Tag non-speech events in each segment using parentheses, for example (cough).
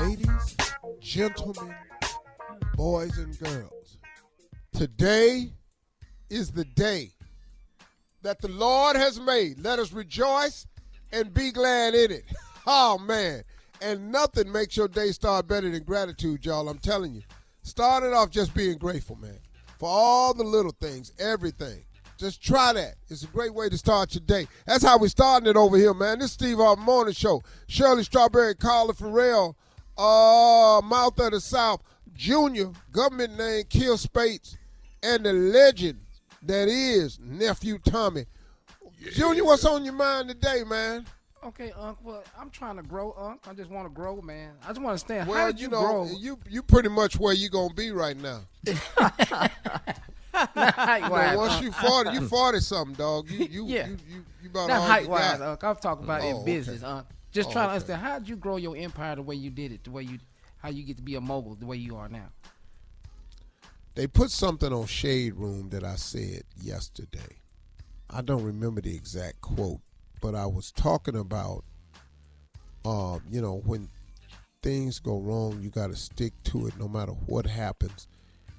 Ladies, gentlemen, boys, and girls, today is the day that the Lord has made. Let us rejoice and be glad in it. (laughs) Oh, man. And nothing makes your day start better than gratitude, y'all. I'm telling you. Start it off just being grateful, man, for all the little things, everything. Just try that. It's a great way to start your day. That's how we're starting it over here, man. This is Steve Harvey Morning Show. Shirley Strawberry, Carla Ferrell, uh, Mouth of the South, Junior, government name, Kier Spates, and the legend that is Nephew Tommy. Junior, what's on your mind today, man? Okay, Unc. Well, I'm trying to grow, Unc. I just want to grow, man. I just want to stand. Well, How did you, you, know, grow? you you pretty much where you gonna be right now. (laughs) Not height You know, wise. once you forty, you (laughs) forty something, dog. You you Yeah. you, you, you about Not all height wise. Unc. I'm talking about Oh, in okay. business, Unc. Just Oh, trying to understand how did you grow your empire the way you did it, the way you, how you get to be a mogul the way you are now. They put something on Shade Room that I said yesterday. I don't remember the exact quote, but I was talking about, um, you know, when things go wrong, you got to stick to it no matter what happens.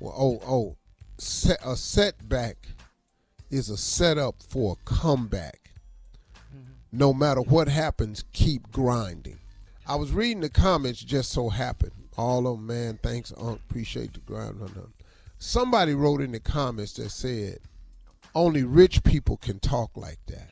Well, oh, oh, set, a setback is a setup for a comeback. No matter what happens, keep grinding. I was reading the comments, just so happened. All of them, man, thanks, Unc, appreciate the grind. Somebody wrote in the comments that said, only rich people can talk like that.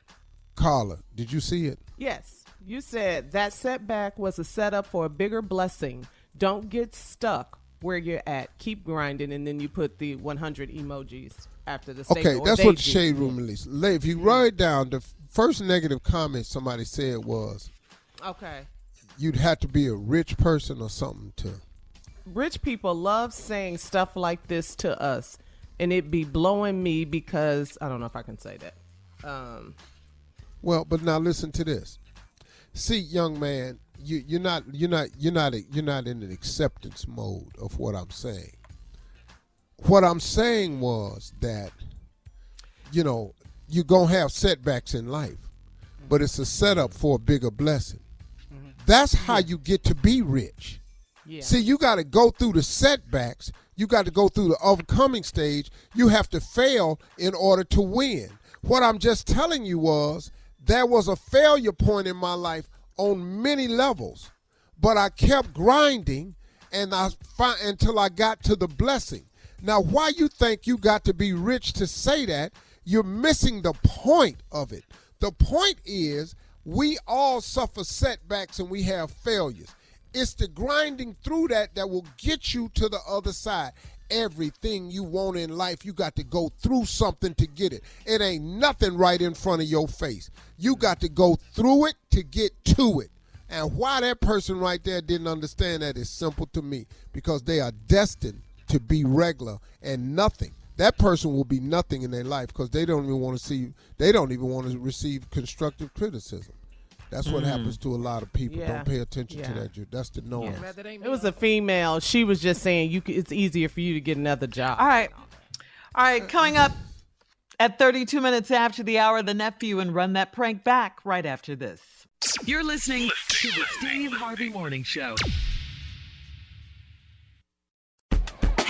Carla, did you see it? Yes, you said that setback was a setup for a bigger blessing. Don't get stuck where you're at. Keep grinding, and then you put the 100 emojis after the statement. Okay, that's what the. Shade Room released. If you write down, the first negative comment somebody said was, Okay. you'd have to be a rich person or something to. Rich people love saying stuff like this to us, and it be blowing me because I don't know if I can say that. Um, Well, but now listen to this. See, young man, you, you're not you're not you're not you're not in an acceptance mode of what I'm saying. What I'm saying was that you know, you're going to have setbacks in life, but it's a setup for a bigger blessing. Mm-hmm. That's how you get to be rich. Yeah. See, you got to go through the setbacks. You got to go through the overcoming stage. You have to fail in order to win. What I'm just telling you was there was a failure point in my life on many levels, but I kept grinding and I until I got to the blessing. Now, why you think you got to be rich to say that? You're missing the point of it. The point is we all suffer setbacks and we have failures. It's the grinding through that that will get you to the other side. Everything you want in life, you got to go through something to get it. It ain't nothing right in front of your face. You got to go through it to get to it. And why that person right there didn't understand that is simple to me because they are destined to be regular and nothing. That person will be nothing in their life because they don't even want to see, they don't even want to receive constructive criticism. That's what Mm. happens to a lot of people. Yeah. Don't pay attention Yeah. to that. Ju- That's the norm. It was a female. She was just saying you. It's easier for you to get another job. All right. All right. Coming up at 32 minutes after the hour, the nephew and run that prank back right after this. You're listening to the Steve Harvey Morning Show.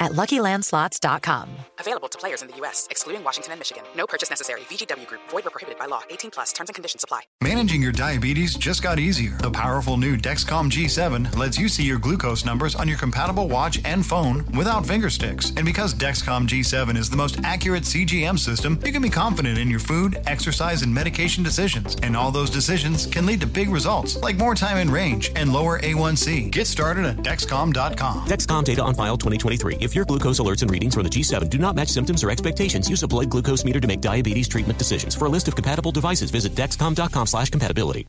at luckylandslots.com. Available to players in the U.S., excluding Washington and Michigan. No purchase necessary. VGW Group, void were prohibited by law. 18 plus terms and conditions apply. Managing your diabetes just got easier. The powerful new Dexcom G7 lets you see your glucose numbers on your compatible watch and phone without finger sticks. And because Dexcom G7 is the most accurate CGM system, you can be confident in your food, exercise, and medication decisions. And all those decisions can lead to big results, like more time in range and lower A1C. Get started at Dexcom.com. Dexcom data on file 2023. If your glucose alerts and readings from the G7 do not match symptoms or expectations, use a blood glucose meter to make diabetes treatment decisions. For a list of compatible devices, visit dexcom.com slash compatibility.